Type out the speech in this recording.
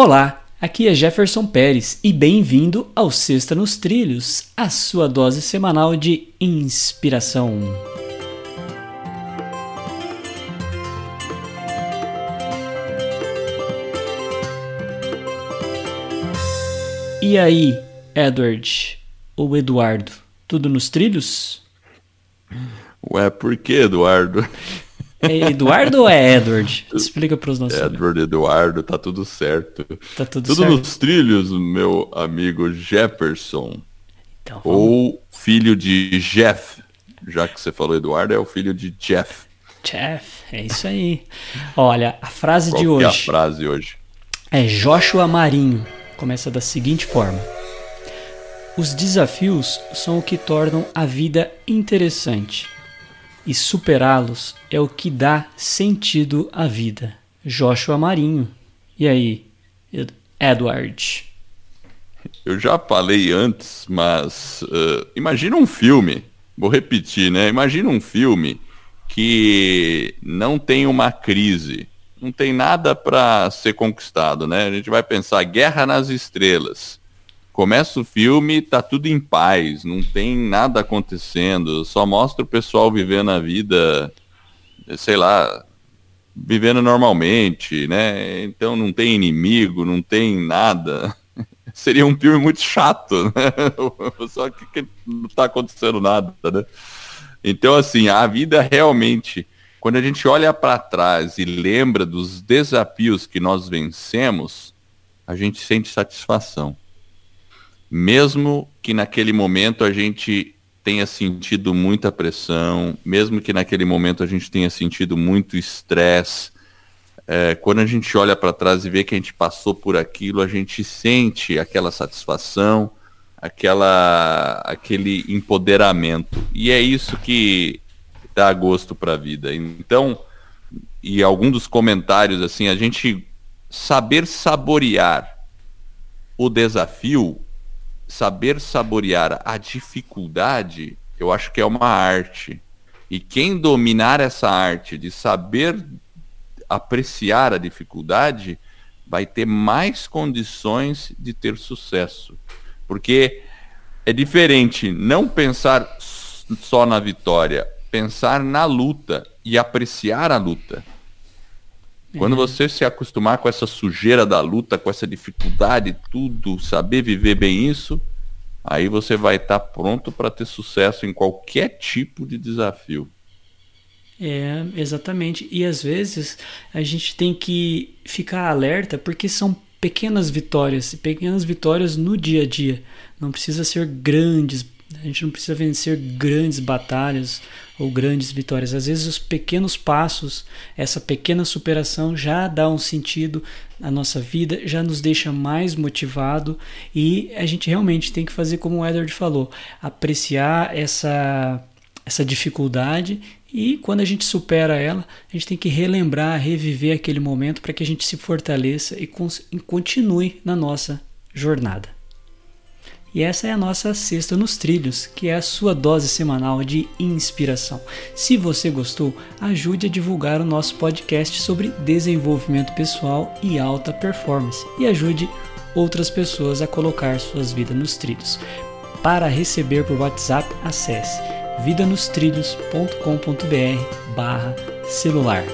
Olá, aqui é Jefferson Pérez e bem-vindo ao Sexta nos Trilhos, a sua dose semanal de inspiração. E aí, Edward ou Eduardo, tudo nos trilhos? Ué, por que, Eduardo? É Eduardo ou é Edward? Explica para os nossos Edward, Eduardo, tá tudo certo. Tá tudo, tudo certo? nos trilhos, meu amigo Jefferson. Então, vamos- Ou filho de Jeff. Já que você falou Eduardo, é o filho de Jeff. Jeff, é isso aí. Olha, a frase Qual de que é a hoje frase hoje? é Joshua Marinho. Começa da seguinte forma: Os desafios são o que tornam a vida interessante, e superá-los é o que dá sentido à vida. Joshua Marinho. E aí, Ed- Edward? Eu já falei antes, mas eh, imagina um filme. Vou repetir, né? Imagina um filme que não tem uma crise, não tem nada para ser conquistado, né? A gente vai pensar Guerra nas Estrelas. Começa o filme, tá tudo em paz, não tem nada acontecendo, só mostra o pessoal vivendo a vida, sei lá, vivendo normalmente, né? Então não tem inimigo, não tem nada. Seria um filme muito chato, né? Só que, que não está acontecendo nada, né? Então, assim, a vida realmente, quando a gente olha para trás e lembra dos desafios que nós vencemos, a gente sente satisfação. Mesmo que naquele momento a gente tenha sentido muita pressão, mesmo que naquele momento a gente tenha sentido muito estresse, é, quando a gente olha para trás e vê que a gente passou por aquilo, a gente sente aquela satisfação, aquela, aquele empoderamento. E é isso que dá gosto para a vida. Então, e algum dos comentários assim, a gente saber saborear o desafio, saber saborear a dificuldade, eu acho que é uma arte. E quem dominar essa arte de saber apreciar a dificuldade, vai ter mais condições de ter sucesso. Porque é diferente não pensar só na vitória, pensar na luta e apreciar a luta. Quando você se acostumar com essa sujeira da luta, com essa dificuldade, tudo, saber viver bem isso, aí você vai estar pronto para ter sucesso em qualquer tipo de desafio. É, exatamente. E às vezes a gente tem que ficar alerta porque são pequenas vitórias, pequenas vitórias no dia a dia. Não precisa ser grandes, a gente não precisa vencer grandes batalhas ou grandes vitórias. Às vezes os pequenos passos, essa pequena superação já dá um sentido na nossa vida, já nos deixa mais motivado e a gente realmente tem que fazer como o Edward falou, apreciar essa essa dificuldade e quando a gente supera ela, a gente tem que relembrar, reviver aquele momento para que a gente se fortaleça e, e continue na nossa jornada. E essa é a nossa Sexta nos Trilhos, que é a sua dose semanal de inspiração. Se você gostou, ajude a divulgar o nosso podcast sobre desenvolvimento pessoal e alta performance e ajude outras pessoas a colocar suas vidas nos trilhos. Para receber por WhatsApp, acesse vidanostrilhos.com.br barra celular.